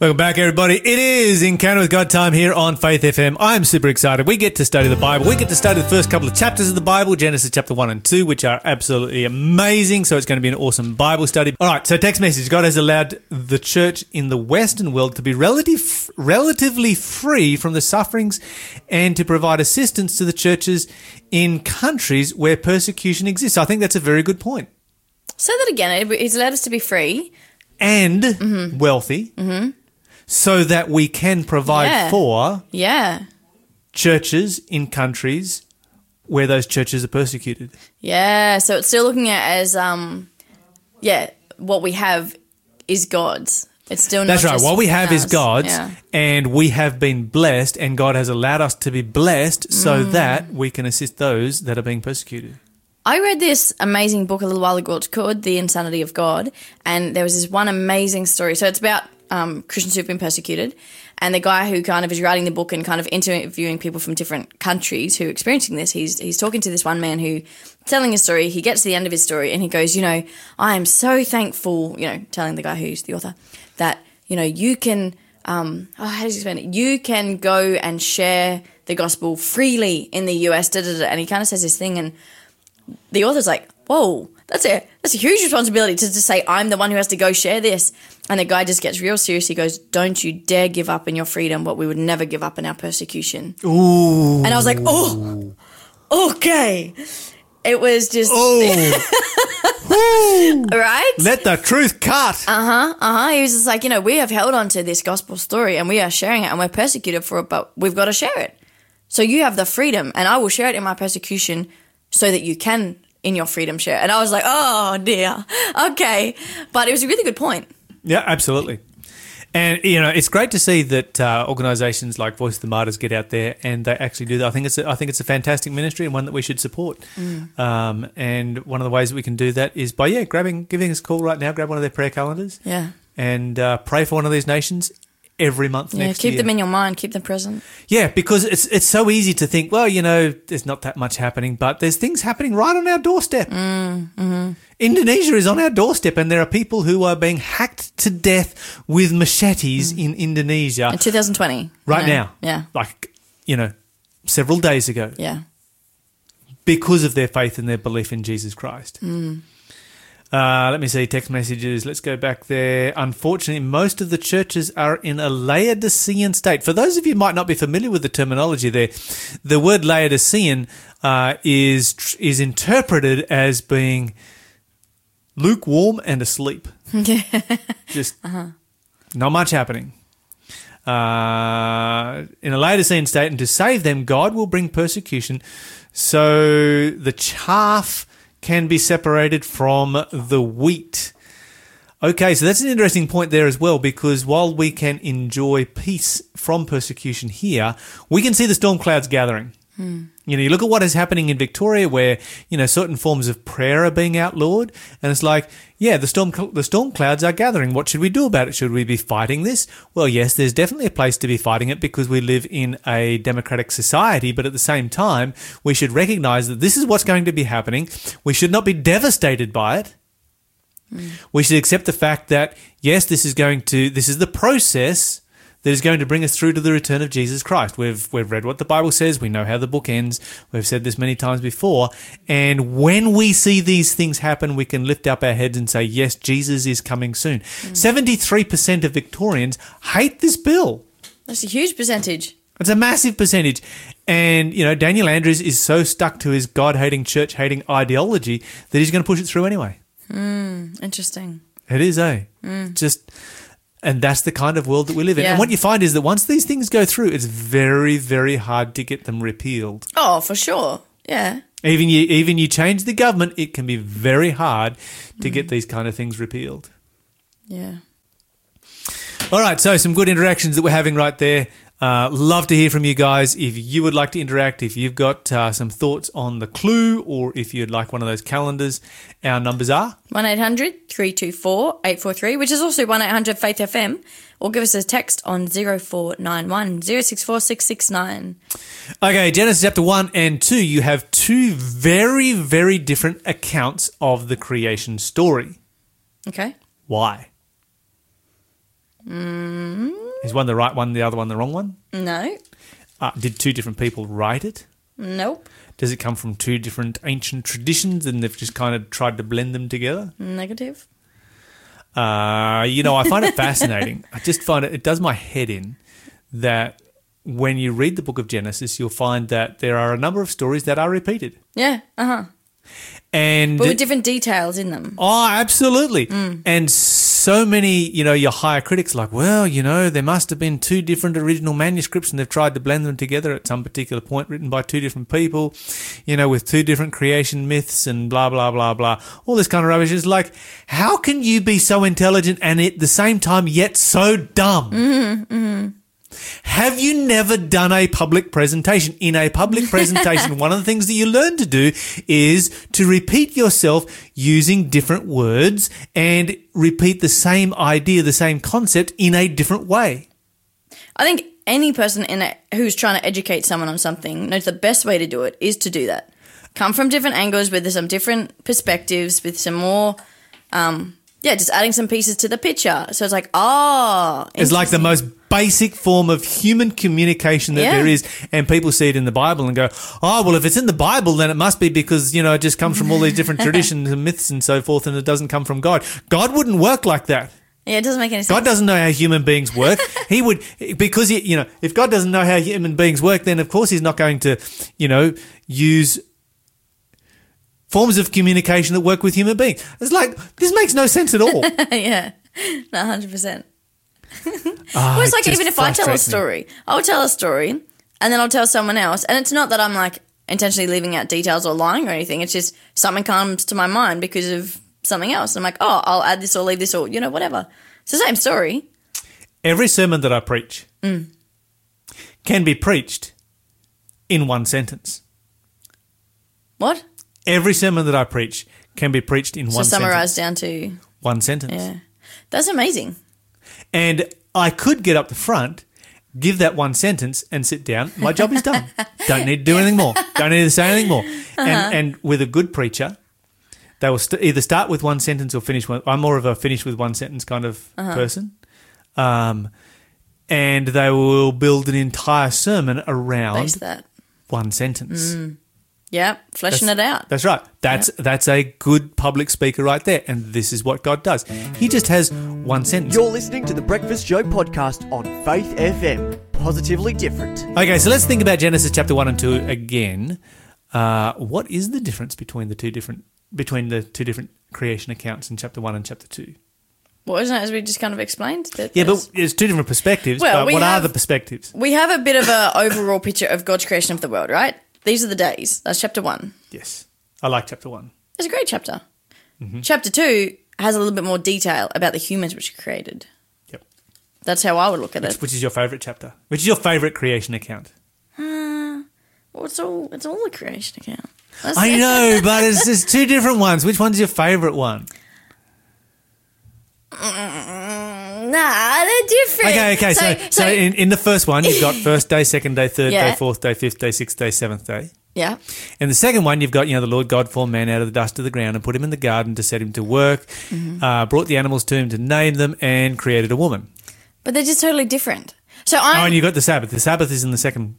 Welcome back, everybody. It is Encounter with God time here on Faith FM. I'm super excited. We get to study the Bible. We get to study the first couple of chapters of the Bible, Genesis chapter 1 and 2, which are absolutely amazing. So it's going to be an awesome Bible study. All right, so text message God has allowed the church in the Western world to be relative, relatively free from the sufferings and to provide assistance to the churches in countries where persecution exists. I think that's a very good point. Say that again. He's allowed us to be free. And Mm-hmm. wealthy. So that we can provide Yeah. for Yeah. churches in countries where those churches are persecuted. Yeah. So it's still looking at as um, yeah, what we have is God's. It's still That's right. What we have is. God's, Yeah. and we have been blessed, and God has allowed us to be blessed so Mm. that we can assist those that are being persecuted. I read this amazing book a little while ago. It's called The Insanity of God. And there was this one amazing story. So it's about um, Christians who've been persecuted. And the guy who kind of is writing the book and kind of interviewing people from different countries who are experiencing this, he's, he's talking to this one man who telling his story. He gets to the end of his story and he goes, You know, I am so thankful, you know, telling the guy who's the author, that, you know, you can, um, oh, how does he explain it? You can go and share the gospel freely in the US. Da, da, da. And he kind of says this thing and the author's like, "Whoa, that's a that's a huge responsibility to, to say I'm the one who has to go share this." And the guy just gets real serious. He goes, "Don't you dare give up in your freedom what we would never give up in our persecution." Ooh. And I was like, "Oh, okay." It was just Oh. right. Let the truth cut. Uh huh. Uh huh. He was just like, you know, we have held on to this gospel story and we are sharing it and we're persecuted for it, but we've got to share it. So you have the freedom, and I will share it in my persecution, so that you can in your freedom share. And I was like, oh dear, okay. But it was a really good point. Yeah, absolutely. And you know, it's great to see that uh, organisations like Voice of the Martyrs get out there and they actually do that. I think it's a, I think it's a fantastic ministry and one that we should support. Um, and one of the ways that we can do that is by yeah, grabbing, giving us a call right now. Grab one of their prayer calendars Yeah. and uh, pray for one of these nations every month Yeah, next keep year. them in your mind, keep them present. Yeah, because it's it's so easy to think, well, you know, there's not that much happening, but there's things happening right on our doorstep. Mm, mm-hmm. Indonesia is on our doorstep, and there are people who are being hacked to death with machetes mm. in Indonesia In 2020. right you know. now. Yeah. like you know, several days ago, Yeah. because of their faith and their belief in Jesus Christ. Mm. Uh, let me see text messages. Let's go back there. Unfortunately, most of the churches are in a Laodicean state. For those of you who might not be familiar with the terminology there, the word Laodicean uh, is is interpreted as being lukewarm and asleep. Just not much happening. Uh, in a Laodicean state, and to save them, God will bring persecution, so the chaff can be separated from the wheat. Okay, so that's an interesting point there as well, because while we can enjoy peace from persecution here, we can see the storm clouds gathering. You know, you look at what is happening in Victoria, where you know certain forms of prayer are being outlawed, and it's like, yeah, the storm the storm clouds are gathering. What should we do about it? Should we be fighting this? Well, yes, there's definitely a place to be fighting it because we live in a democratic society, but at the same time, we should recognize that this is what's going to be happening. We should not be devastated by it. Mm. We should accept the fact that yes, this is going to this is the process that is going to bring us through to the return of Jesus Christ. We've we've read what the Bible says, we know how the book ends. We've said this many times before, and when we see these things happen, we can lift up our heads and say, "Yes, Jesus is coming soon." Mm. 73% of Victorians hate this bill. That's a huge percentage. It's a massive percentage. And, you know, Daniel Andrews is so stuck to his God hating, church hating ideology that he's going to push it through anyway. Hmm, interesting. It is, eh? Hmm. Just, and that's the kind of world that we live in. Yeah. And what you find is that once these things go through, it's very, very hard to get them repealed. Oh, for sure. Yeah. Even you, even you change the government, it can be very hard to get mm-hmm. these kind of things repealed. Yeah. All right, so some good interactions that we're having right there. Uh, love to hear from you guys. If you would like to interact, if you've got uh, some thoughts on the clue, or if you'd like one of those calendars, our numbers are 1 800 324 843, which is also 1 800 Faith FM, or give us a text on 0491 064 669. Okay, Genesis chapter 1 and 2, you have two very, very different accounts of the creation story. Okay. Why? Mm, Is one the right one, the other one the wrong one? No. Uh, did two different people write it? Nope. Does it come from two different ancient traditions and they've just kind of tried to blend them together? Negative. Uh, you know, I find it fascinating. I just find it, it does my head in that when you read the book of Genesis, you'll find that there are a number of stories that are repeated. Yeah. Uh huh. And But with different details in them. Oh, absolutely. And so many, you know, your higher critics like, well, you know, there must have been two different original manuscripts and they've tried to blend them together at some particular point, written by two different people, you know, with two different creation myths and blah, blah, blah, blah. All this kind of rubbish. It's like, how can you be so intelligent and at the same time yet so dumb? Mm-hmm, mm-hmm. Have you never done a public presentation? In a public presentation, one of the things that you learn to do is to repeat yourself using different words and repeat the same idea, the same concept in a different way. I think any person in it who's trying to educate someone on something knows the best way to do it is to do that. Come from different angles with some different perspectives, with some more, um, yeah, just adding some pieces to the picture. So it's like, oh, It's like the most basic form of human communication that yeah. there is. And people see it in the Bible and go, oh, well, if it's in the Bible, then it must be because, you know, it just comes from all these different traditions and myths and so forth, and it doesn't come from God. God wouldn't work like that. Yeah, it doesn't make any sense. God doesn't know how human beings work. he would, because, he, you know, if God doesn't know how human beings work, then of course he's not going to, you know, use forms of communication that work with human beings. It's like, this makes no sense at all. yeah, 100%. Ah, well, it's like even if I tell a story, I'll tell a story and then I'll tell someone else. And it's not that I'm like intentionally leaving out details or lying or anything. It's just something comes to my mind because of something else. I'm like, oh, I'll add this or leave this or, you know, whatever. It's the same story. Every sermon that I preach mm. can be preached in one sentence. What? Every sermon that I preach can be preached in so one summarized down to one sentence. Yeah. That's amazing. And I could get up the front, give that one sentence, and sit down. My job is done. Don't need to do anything more. Don't need to say anything more. Uh-huh. And, and with a good preacher, they will st- either start with one sentence or finish one. I'm more of a finish with one sentence kind of Uh-huh. person. Um, and they will build an entire sermon around one sentence. Yeah, fleshing it out. That's right. That's that's a good public speaker right there, and this is what God does. He just has one sentence. You're listening to the Breakfast Show podcast on Faith FM. Positively different. Okay, so let's think about Genesis chapter one and two again. Uh, what is the difference between the two different between the two different creation accounts in chapter one and chapter two? Well, isn't it as we just kind of explained? That Yeah, but it's two different perspectives. Well, but we what are the perspectives? we have a bit of an overall picture of God's creation of the world, right? These are the days. That's chapter one. Yes, I like chapter one. It's a great chapter. Mm-hmm. Chapter two has a little bit more detail about the humans which are created. Yep. That's how I would look at it. Which is your favorite chapter? Which is your favorite creation account? Well, it's all it's all a creation account. That's I it. know, but it's just two different ones. Which one's your favorite one? Nah, they're different. Okay, okay. So, so, in, in the first one, you've got first day, second day, third Yeah. day, fourth day, fifth day, sixth day, seventh day. yeah, In the second one, you've got, you know, the Lord God formed man out of the dust of the ground and put him in the garden to set him to work, Mm-hmm. uh, brought the animals to him to name them, and created a woman. but they're just totally different. So Oh, I'm. and you got the Sabbath. The Sabbath is in the second.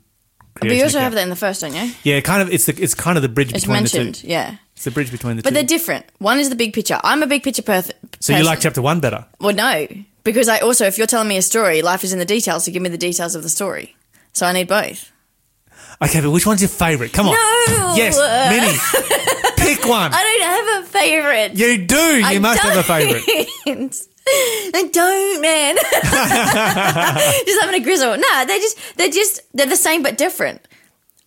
but you also have that in the first, don't you? Yeah, kind of. It's the it's kind of the bridge It's between the mentioned. two. Yeah, It's the bridge between the but two. they're different. One is the big picture. I'm a big picture person. so you like chapter one better? Well, no, because I also, if you're telling me a story, life is in the details. So give me the details of the story. So I need both. Okay, but which one's your favorite? Come on. No. Yes, Minnie. Pick one. I don't have a favorite. You do. You I must have a favorite. I don't, man. just having a grizzle. No, they're just they're just they're the same but different.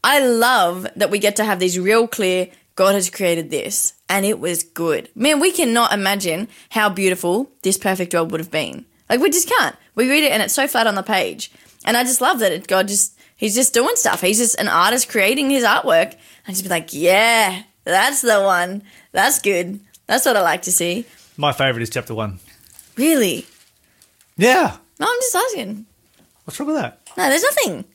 I love that we get to have these real clear. God has created this, and it was good. Man, we cannot imagine how beautiful this perfect world would have been. Like we just can't. We read it, and it's so flat on the page. And I just love that it, God just he's just doing stuff. He's just an artist creating his artwork. And just be like, yeah, that's the one. That's good. That's what I like to see. My favorite is chapter one. Really? Yeah. No, I'm just asking. What's wrong with that? No, there's nothing.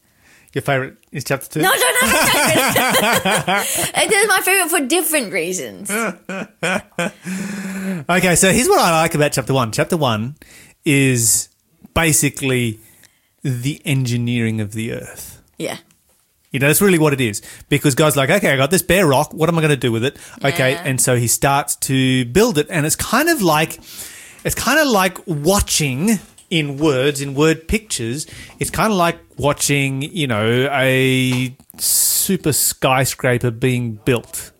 Your favorite is chapter two. No, don't have a favorite. it is my favorite for different reasons. Okay, so here's what I like about chapter one. Chapter one is basically the engineering of the earth. Yeah. You know, that's really what it is. Because God's like, okay, I got this bare rock. What am I going to do with it? Okay. Yeah. And so he starts to build it. And it's kind of like, it's kind of like watching in words, in word pictures. It's kind of like watching, you know, a super skyscraper being built.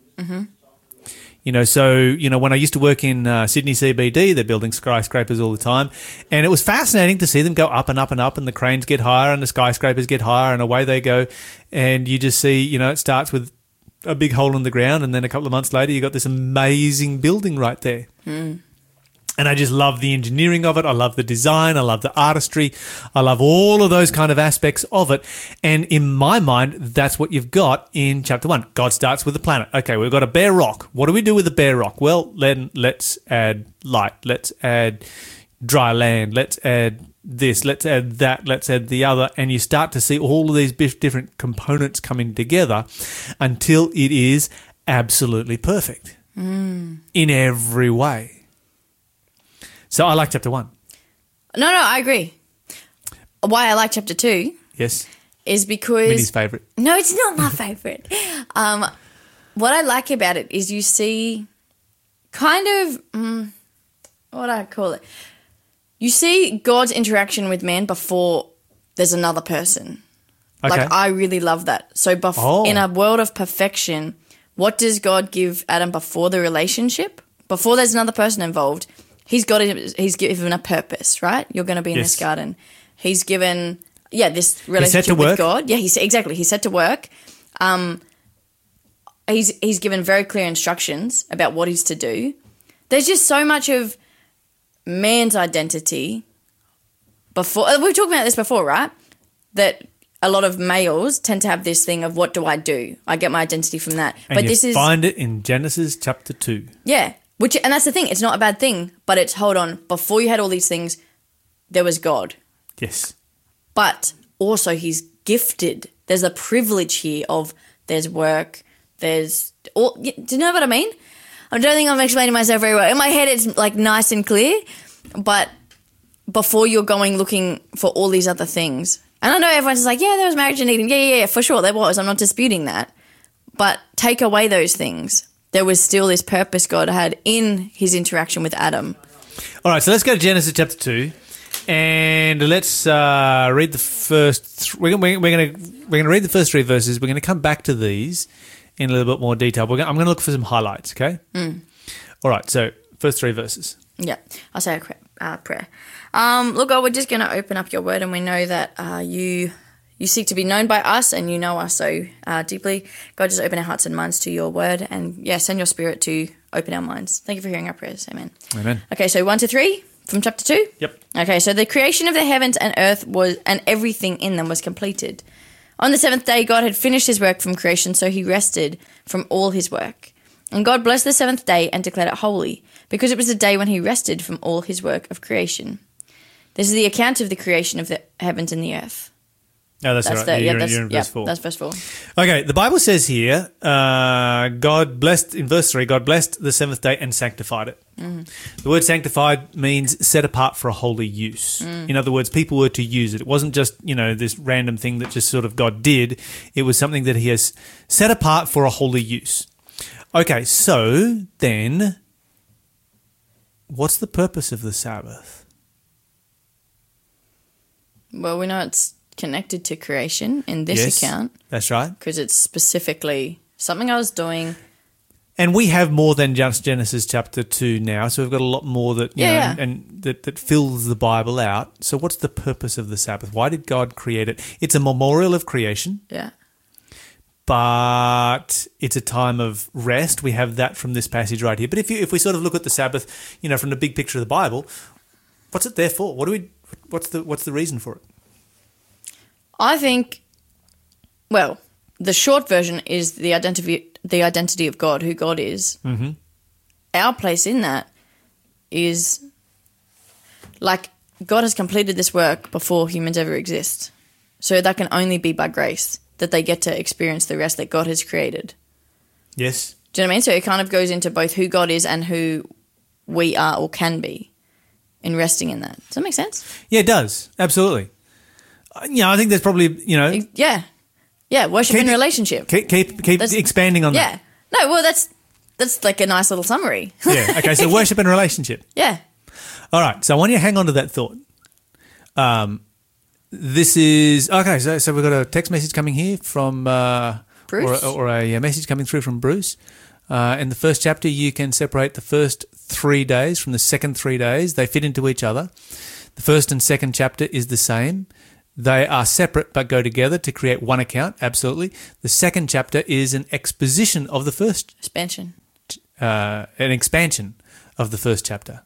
You know, so you know when I used to work in uh, Sydney CBD, they're building skyscrapers all the time, and it was fascinating to see them go up and up and up, and the cranes get higher, and the skyscrapers get higher, and away they go, and you just see, you know, it starts with a big hole in the ground, and then a couple of months later, you got this amazing building right there. And I just love the engineering of it. I love the design. I love the artistry. I love all of those kind of aspects of it. And in my mind, that's what you've got in chapter one. God starts with the planet. Okay, we've got a bare rock. What do we do with the bare rock? Well, then let's add light. Let's add dry land. Let's add this. Let's add that. Let's add the other. And you start to see all of these different components coming together until it is absolutely perfect mm. in every way. So I like chapter one. No, no, I agree. Why I like chapter two Yes, is because Minnie's favourite. No, it's not my favorite. Um, what I like about it is you see kind of mm, what do I call it. You see God's interaction with man before there's another person. Okay. Like I really love that. So bef- Oh. in a world of perfection, what does God give Adam before the relationship? Before there's another person involved, he's got a, he's given a purpose, right? You're going to be in Yes. this garden. He's given yeah this relationship with God. Yeah, he's exactly he's set to work. Um, he's he's given very clear instructions about what he's to do. There's just so much of man's identity before uh, we've talked about this before, right? That a lot of males tend to have this thing of what do I do? I get my identity from that. And but you this is find it in Genesis chapter two. yeah, which and that's the thing. It's not a bad thing, but it's hold on. Before you had all these things, there was God, Yes. but also He's gifted. There's a privilege here of there's work, there's all. Do you know what I mean? I don't think I'm explaining myself very well. In my head, it's like nice and clear, but before you're going looking for all these other things, and I know everyone's just like, yeah, there was marriage in Eden. Yeah, yeah, yeah, for sure, there was. I'm not disputing that. But take away those things. There was still this purpose God had in his interaction with Adam. All right, so let's go to Genesis chapter two, and let's uh, read the first. Th- we're, we're, we're going to we're going to read the first three verses. We're going to come back to these in a little bit more detail. We're gonna, I'm going to look for some highlights. Okay. All right. So first three verses. Yeah, I'll say a uh, prayer. Um, look, God, we're just going to open up your word, and we know that uh, you you seek to be known by us, and you know us so uh, deeply. God, just open our hearts and minds to your word, and yeah, send your spirit to open our minds. Thank you for hearing our prayers. Amen. Amen. Okay, so one to three from chapter two. Yep. Okay, so the creation of the heavens and earth was, and everything in them was completed. On the seventh day, God had finished his work from creation, so he rested from all his work. And God blessed the seventh day and declared it holy, because it was the day when he rested from all his work of creation. This is the account of the creation of the heavens and the earth. Oh, that's, That's right. the you're, yeah, that's, you're in yeah, verse four. that's verse four. Okay, the Bible says here, uh, God blessed, in verse 3, God blessed the seventh day and sanctified it. The word sanctified means set apart for a holy use. In other words, people were to use it. It wasn't just, you know, this random thing that just sort of God did. It was something that He has set apart for a holy use. Okay, so then, what's the purpose of the Sabbath? Well, we know it's connected to creation in this Yes. account That's right. because it's specifically something I was doing. And we have more than just Genesis chapter two now, so we've got a lot more that you Yeah, know. And, and that, that fills the Bible out. So, what's the purpose of the Sabbath? Why did God create it? It's a memorial of creation, Yeah. but it's a time of rest. We have that from this passage right here. But if you if we sort of look at the Sabbath, you know, from the big picture of the Bible, what's it there for? What do we? What's the what's the reason for it? I think, well, the short version is the identity, the identity of God, who God is. Mm-hmm. Our place in that is like God has completed this work before humans ever exist. So that can only be by grace that they get to experience the rest that God has created. Yes. Do you know what I mean? So it kind of goes into both who God is and who we are or can be in resting in that. Does that make sense? Yeah, it does. Absolutely. You know, I think there's probably you know Yeah. Yeah, worship Keep in relationship. keep keep, keep That's- expanding on that. Yeah. No, well that's that's like a nice little summary. Yeah. Okay. So worship and relationship. yeah. All right. So I want you to hang on to that thought. Um, this is okay. So, so we've got a text message coming here from uh, Bruce? or, or a message coming through from Bruce. Uh, in the first chapter, you can separate the first three days from the second three days. They fit into each other. The first and second chapter is the same. They are separate but go together to create one account. Absolutely. The second chapter is an exposition of the first Expansion. uh, an expansion of the first chapter.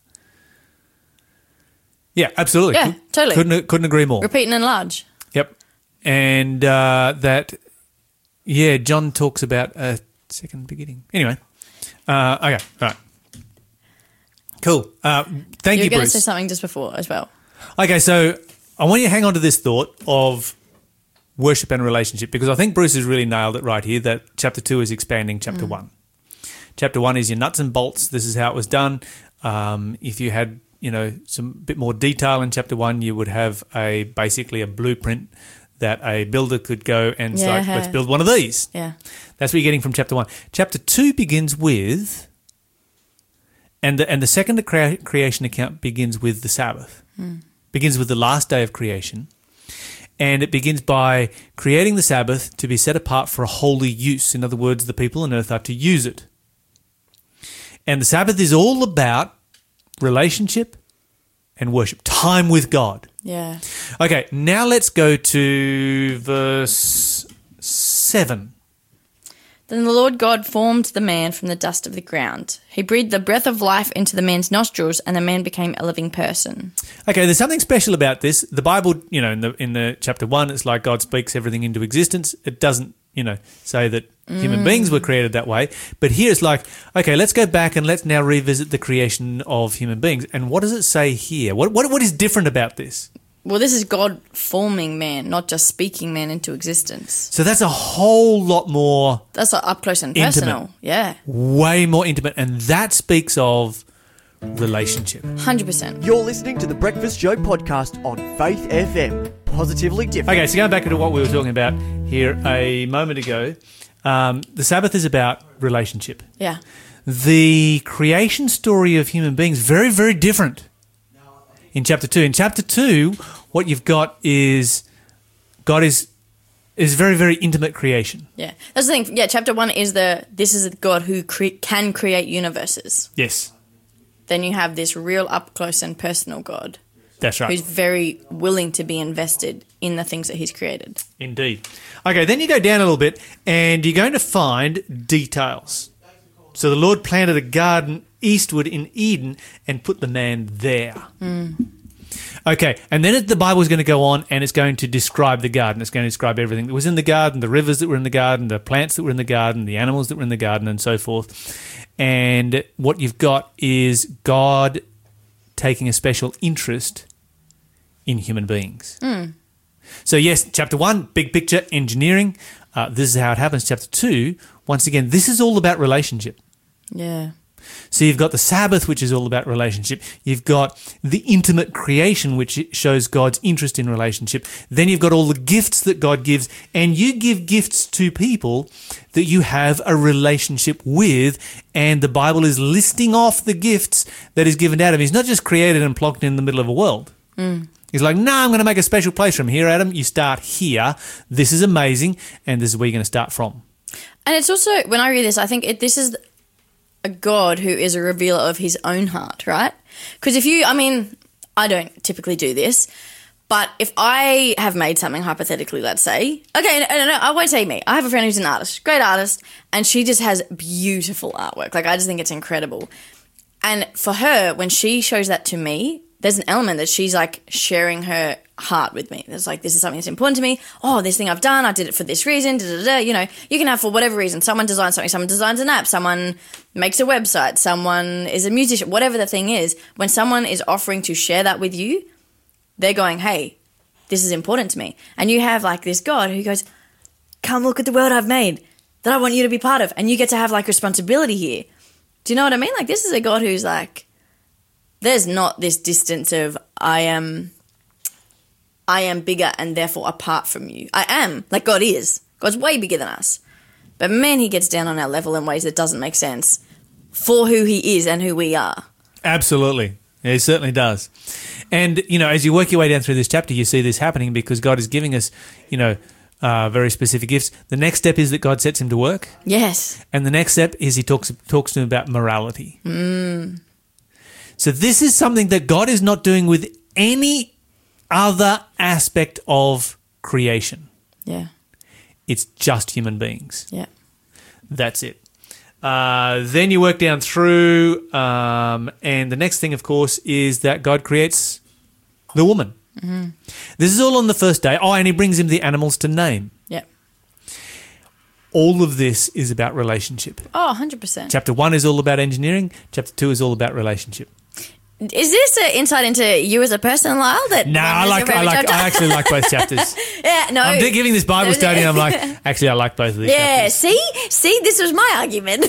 Yeah, absolutely. Yeah, totally. Couldn't couldn't agree more. Repeat and enlarge. Yep. And uh, that, yeah, John talks about a second beginning. Anyway, uh, okay, all right. Cool. Uh, thank You're you, going to say something just before as well. Okay, so I want you to hang on to this thought of worship and relationship because I think Bruce has really nailed it right here that chapter two is expanding chapter one. Chapter one is your nuts and bolts. This is how it was done. Um, if you had, you know, some bit more detail in chapter one, you would have a basically a blueprint that a builder could go and. Yeah. Let's build one of these. Yeah. That's what you're getting from chapter one. Chapter two begins with, and the and the second crea- creation account begins with the Sabbath. Begins with the last day of creation, and it begins by creating the Sabbath to be set apart for a holy use. In other words, the people on earth are to use it. And the Sabbath is all about relationship and worship, time with God. Yeah. Okay, now let's go to verse seven. Then the Lord God formed the man from the dust of the ground. He breathed the breath of life into the man's nostrils, and the man became a living person. Okay, there's something special about this. The Bible, you know, in the in the chapter one, it's like God speaks everything into existence. It doesn't, you know, say that human mm. beings were created that way. But here it's like, okay, let's go back and let's now revisit the creation of human beings. And what does it say here? What what what is different about this? Well, this is God forming man, not just speaking man into existence. So that's a whole lot more, That's like up close and Intimate. personal. Yeah. way more intimate, and that speaks of relationship. 100%. You're listening to the Breakfast Show podcast on Faith FM. Positively different. Okay, so going back to what we were talking about here a moment ago, um, the Sabbath is about relationship. Yeah. the creation story of human beings very very different in chapter 2 in chapter 2 what you've got is god is is very very intimate creation Yeah. That's the thing. Yeah, chapter one is the this is a God who cre- can create universes. yes Then you have this real up close and personal God that's right who's very willing to be invested in the things that he's created. indeed okay then you go down a little bit and you're going to find details so the lord planted a garden eastward in eden and put the man there Okay, and then it, the Bible is going to go on and it's going to describe the garden. It's going to describe everything that was in the garden, the rivers that were in the garden, the plants that were in the garden, the animals that were in the garden, and so forth. And what you've got is God taking a special interest in human beings. So, yes, chapter one, big picture, engineering. Uh, this is how it happens. Chapter two, once again, this is all about relationship. Yeah. So you've got the Sabbath, which is all about relationship. You've got the intimate creation, which shows God's interest in relationship. Then you've got all the gifts that God gives, and you give gifts to people that you have a relationship with. And the Bible is listing off the gifts that is given to Adam. He's not just created and plonked in the middle of a world. Mm. He's like, no, I'm going to make a special place from here, Adam. You start here. This is amazing, and this is where you're going to start from. And it's also when I read this, I think it, this is a God who is a revealer of His own heart, right? Because if you, I mean, I don't typically do this, but if I have made something hypothetically, let's say, okay, no, no, no, I won't say me. I have a friend who's an artist, great artist, and she just has beautiful artwork. Like I just think it's incredible. And for her, when she shows that to me, there's an element that she's like sharing her heart with me. It's like, this is something that's important to me. Oh, this thing I've done, I did it for this reason. Da, da, da. You know, you can have for whatever reason. Someone designs something, someone designs an app, someone makes a website, someone is a musician, whatever the thing is. When someone is offering to share that with you, they're going, hey, this is important to me. And you have like this God who goes, come look at the world I've made that I want you to be part of. And you get to have like responsibility here. Do you know what I mean? Like, this is a God who's like, there's not this distance of I am I am bigger and therefore apart from you. I am, like God is. God's way bigger than us. But man, he gets down on our level in ways that doesn't make sense for who he is and who we are. Absolutely. It certainly does. And, you know, as you work your way down through this chapter, you see this happening because God is giving us, you know, uh, very specific gifts. The next step is that God sets him to work. Yes. And the next step is he talks talks to him about morality. So this is something that God is not doing with any other aspect of creation. Yeah. It's just human beings. Yeah. That's it. Uh, then you work down through, um, and the next thing, of course, is that God creates the woman. This is all on the first day. Oh, and he brings him the animals to name. Yeah. All of this is about relationship. Oh, 100%. Chapter one is all about engineering. Chapter two is all about relationship. Is this an insight into you as a person, Lyle? That No, I like, I like, chapter? I actually like both chapters. yeah, no. I'm giving this Bible study, and I'm like, actually, I like both of these. yeah, chapters. see? See, this was my argument.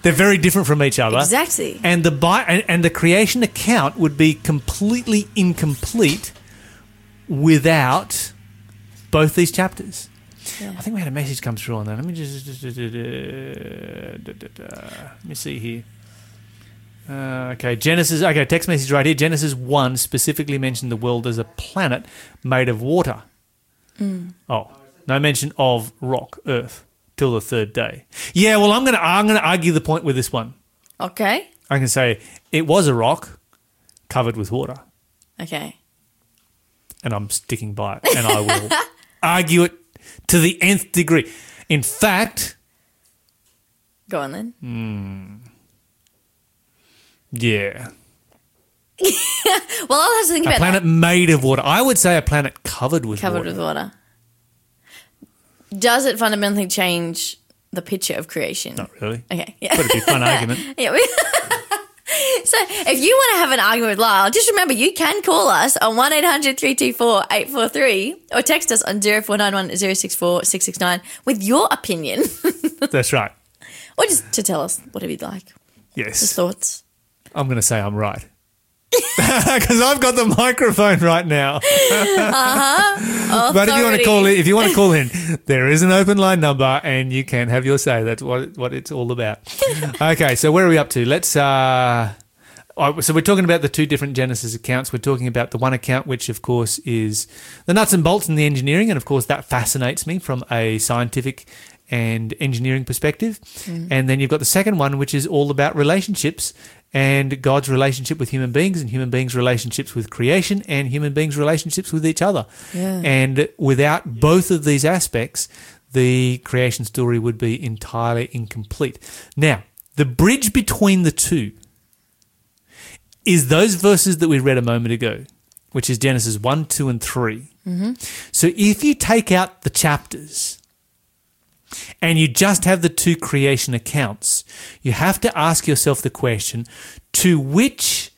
they're very different from each other. exactly. And the Bi- and, and the creation account would be completely incomplete without both these chapters. I think we had a message come through on that. Let me just let me see here. Uh, okay, Genesis. Okay, text message right here. Genesis one specifically mentioned the world as a planet made of water. Oh, no mention of rock, earth, till the third day. Yeah, well, I'm gonna I'm gonna argue the point with this one. Okay. I can say it was a rock covered with water, Okay. and I'm sticking by it, and I will argue it to the nth degree. In fact, Go on then. Yeah, Well, I'll have to think about a about planet made of water. I would say a planet covered with. Covered water. with water. Does it fundamentally change the picture of creation? Not really, Okay. Yeah. but it'd be a fun argument. Yeah, so if you want to have an argument with Lyle, just remember you can call us on 1 800 324 843 or text us on 0491 064 669 with your opinion That's right. or just to tell us whatever you'd like. Just Yes, thoughts. I'm going to say I'm right. Because I've got the microphone right now. Uh-huh. But if you want to call in, if you want to call in, there is an open line number, and you can have your say. That's what what it's all about. okay, so where are we up to? Let's. uh oh, so we're talking about the two different Genesis accounts. We're talking about the one account, which of course is the nuts and bolts and the engineering, and of course that fascinates me from a scientific and engineering perspective. Mm. And then you've got the second one, which is all about relationships and God's relationship with human beings and human beings' relationships with creation and human beings' relationships with each other. Yeah. And without both of these aspects, the creation story would be entirely incomplete. Now, the bridge between the two is those verses that we read a moment ago, which is Genesis 1, 2, and 3. Mm-hmm. So if you take out the chapters and you just have the two creation accounts, you have to ask yourself the question to which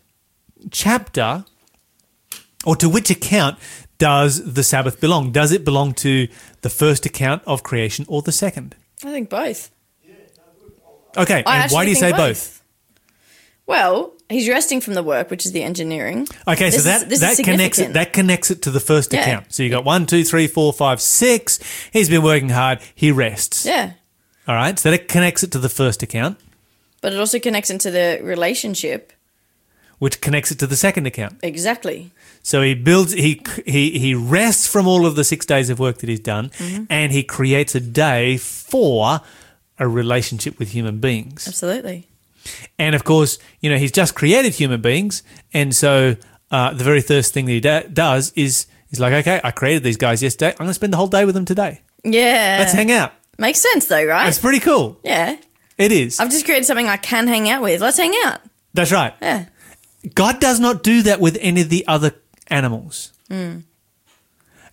chapter or to which account does the Sabbath belong? Does it belong to the first account of creation or the second? I think both. Okay, I and why do you say think both? Well, he's resting from the work, which is the engineering. Okay, This so that is that connects it. That connects it to the first Yeah. account. So you got one, two, three, four, five, six. He's been working hard. He rests. Yeah. All right, so that connects it to the first account, But it also connects into the relationship. which connects it to the second account. Exactly. So he builds. He he he rests from all of the six days of work that he's done, Mm-hmm. and he creates a day for a relationship with human beings. Absolutely. And of course, you know, he's just created human beings. And so uh, the very first thing that he da- does is he's like, okay, I created these guys yesterday. I'm going to spend the whole day with them today. Yeah. Let's hang out. Makes sense though, right? That's pretty cool. yeah. It is. I've just created something I can hang out with. Let's hang out. That's right. Yeah. God does not do that with any of the other animals. Hmm.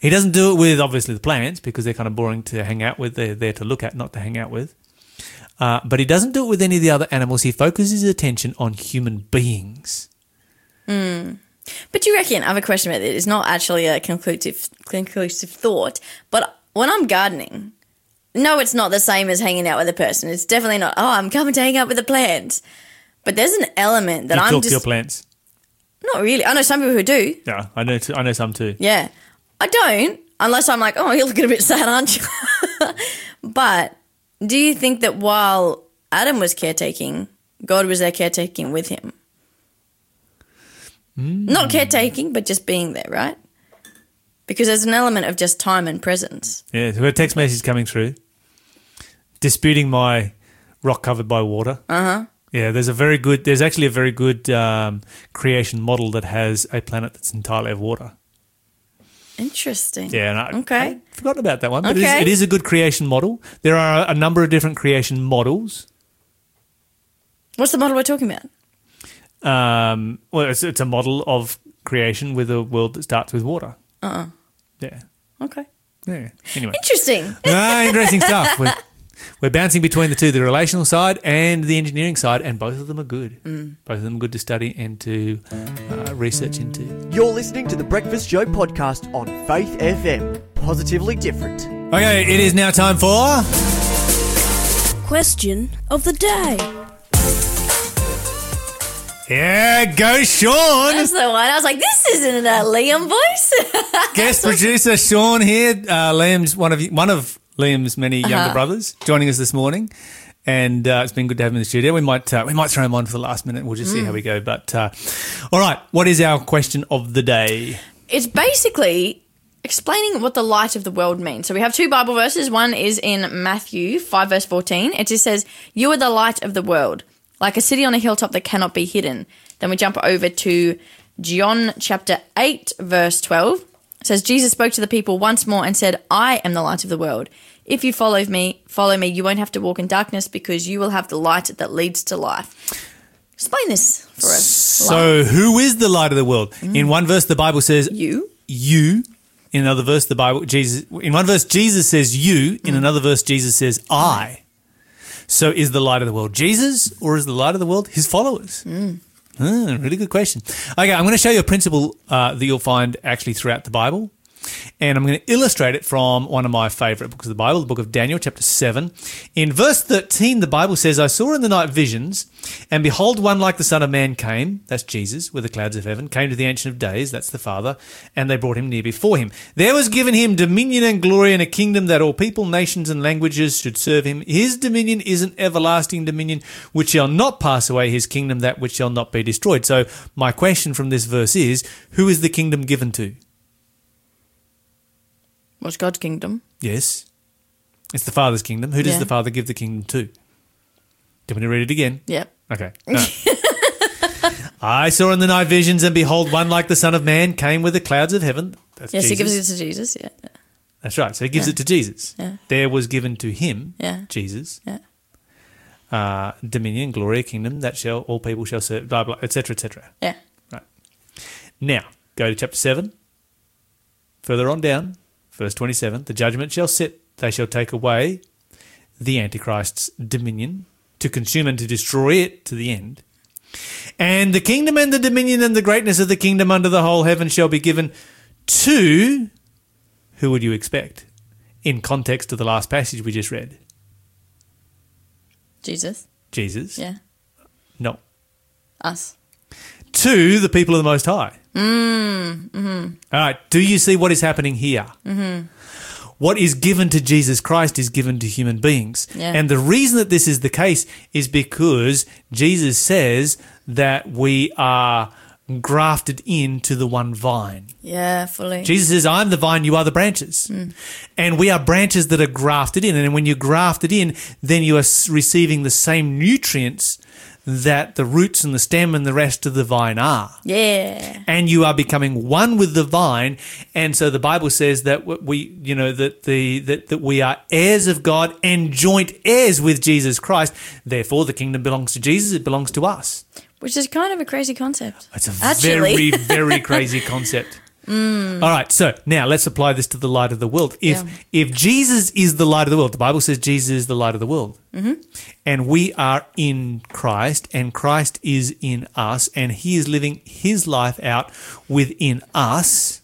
He doesn't do it with obviously the plants because they're kind of boring to hang out with. They're there to look at, not to hang out with. Uh, but he doesn't do it with any of the other animals. He focuses his attention on human beings. But you reckon, I have a question about it. It's not actually a conclusive conclusive thought, but when I'm gardening, no, it's not the same as hanging out with a person. It's definitely not, oh, I'm coming to hang out with the plants. But there's an element that you I'm talk just to your plants. Not really. I know some people who do. Yeah, I know. T- I know some too. Yeah. I don't, unless I'm like, oh, you're looking a bit sad, aren't you? but do you think that while Adam was caretaking, God was there caretaking with him? Not caretaking, but just being there, right? Because there's an element of just time and presence. Yeah, so we a text message coming through disputing my rock covered by water. Uh huh. Yeah, there's a very good. There's actually a very good um, creation model that has a planet that's entirely of water. Interesting. Yeah, and I, Okay. I forgotten about that one, but it, is, Okay. it is a good creation model. There are a number of different creation models. What's the model we're talking about? Um, well, it's, it's a model of creation with a world that starts with water. Uh. uh Yeah. Okay. Yeah. Anyway. Interesting. ah, interesting stuff. We're, we're bouncing between the two, the relational side and the engineering side, and both of them are good. Both of them are good to study and to uh, research into. You're listening to the Breakfast Show podcast on Faith FM. Positively different. Okay, it is now time for. Question of the day. Yeah, go Sean! That's the one. I was like, this isn't a Liam voice. Guest producer Sean here. Uh, Liam's one of one of Liam's many younger Uh-huh. brothers joining us this morning, and uh, it's been good to have him in the studio. We might uh, we might throw him on for the last minute. We'll just see how we go. But uh, all right, what is our question of the day? it's basically explaining what the light of the world means. So we have two Bible verses. One is in Matthew 5, verse 14. It just says, You are the light of the world, like a city on a hilltop that cannot be hidden. Then we jump over to John chapter 8, verse 12. Says, Jesus spoke to the people once more and said, I am the light of the world. If you follow me, follow me, you won't have to walk in darkness because you will have the light that leads to life. Explain this for us. So, who is the light of the world? Mm. In one verse, the Bible says You? you. In another verse, the Bible Jesus. In one verse, Jesus says you. In mm. another verse, Jesus says I. So, is the light of the world Jesus, or is the light of the world his followers? Mm. Ah, really good question. Okay, I'm going to show you a principle uh, that you'll find actually throughout the Bible. And I'm going to illustrate it from one of my favorite books of the Bible, the book of Daniel, chapter 7. In verse 13, the Bible says, I saw in the night visions, and behold, one like the Son of Man came, that's Jesus, with the clouds of heaven, came to the Ancient of Days, that's the Father, and they brought him near before him. There was given him dominion and glory and a kingdom that all people, nations, and languages should serve him. His dominion is an everlasting dominion which shall not pass away, his kingdom that which shall not be destroyed. So, my question from this verse is, who is the kingdom given to? What's God's kingdom? Yes. It's the Father's kingdom. Who does Yeah. the Father give the kingdom to? Do you want me to read it again? Yep. Okay. No. I saw in the night visions, and behold, one like the Son of Man came with the clouds of heaven. That's Yes, he gives it to Jesus. Yeah. That's right. So he gives it to Jesus. Yeah. There was given to him, Yeah. Jesus, Yeah. uh, dominion, glory, kingdom that shall all people shall serve, blah blah, etc. etc. Yeah. Now go to chapter seven. Further on down, verse twenty-seven: the judgment shall sit; they shall take away the Antichrist's dominion to consume and to destroy it to the end. And the kingdom and the dominion and the greatness of the kingdom under the whole heaven shall be given to who would you expect in context of the last passage we just read? Jesus. Jesus. Yeah. No. Us. To the people of the Most High. Mm, All right. Do you see what is happening here? Mm-hmm. What is given to Jesus Christ is given to human beings. Yeah. And the reason that this is the case is because Jesus says that we are grafted into the one vine. Yeah, fully. Jesus says, I'm the vine, you are the branches. And we are branches that are grafted in. And when you're grafted in, then you are receiving the same nutrients that the roots and the stem and the rest of the vine are. yeah. And you are becoming one with the vine. And so the Bible says that we, you know, that the, that, that we are heirs of God and joint heirs with Jesus Christ. Therefore, the kingdom belongs to Jesus. It belongs to us. Which is kind of a crazy concept. It's a Actually. very, very crazy concept. All right, so now let's apply this to the light of the world. If Yeah. if Jesus is the light of the world, the Bible says Jesus is the light of the world, mm-hmm. and we are in Christ, and Christ is in us, and He is living His life out within us.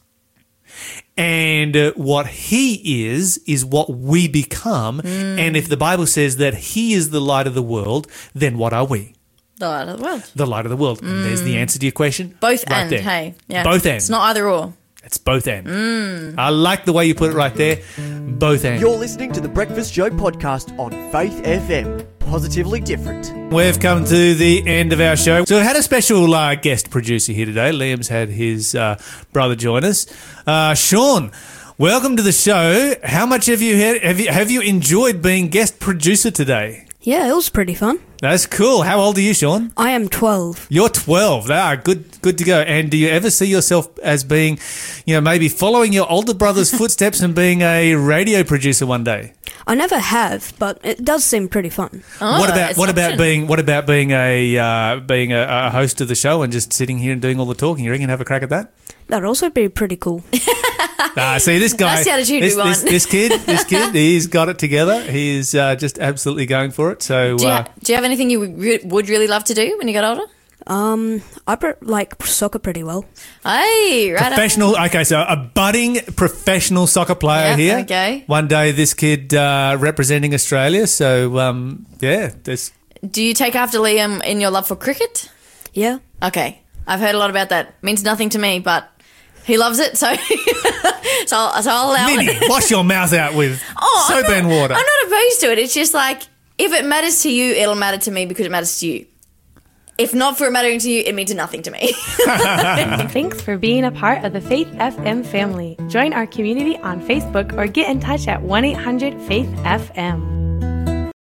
And uh, what he is, is what we become. And if the Bible says that he is the light of the world, then what are we? The light of the world. The light of the world. And there's the answer to your question. Mm. Both right and, there. hey. Yeah. Both and. It's not either or. It's both and. Mm. I like the way you put it right there. Both and. You're listening to the Breakfast Show podcast on Faith FM. Positively different. We've come to the end of our show. So we had a special uh, guest producer here today. Liam's had his uh, brother join us. Uh, Sean, welcome to the show. How much have you had, have you have you enjoyed being guest producer today? Yeah, it was pretty fun. That's cool. How old are you, Sean? I am 12. You're 12. Ah, good, good to go. And do you ever see yourself as being, you know, maybe following your older brother's footsteps and being a radio producer one day? I never have, but it does seem pretty fun. Oh, what about what about being what about being a uh, being a, a host of the show and just sitting here and doing all the talking? You reckon have a crack at that? That'd also be pretty cool. Ah, see this guy. That's the attitude this, we want. this kid, this kid, he's got it together. He's uh, just absolutely going for it. So Do you, uh, do you have anything you would re- would really love to do when you got older? Um, I pre- like soccer pretty well. Hey, right. on. professional. Okay, so a budding professional soccer player Yeah, here. okay. One day, this kid uh, representing Australia. So um, yeah, this Do you take after Liam in your love for cricket? Yeah. Okay, I've heard a lot about that. Means nothing to me, but he loves it, so so, I'll, so I'll allow Minnie, it. wash your mouth out with Oh, soap not- and water. I'm not opposed to it. It's just like if it matters to you, it'll matter to me because it matters to you. If not for it mattering to you, it means nothing to me. Thanks for being a part of the Faith FM family. Join our community on Facebook or get in touch at 1 800 Faith FM.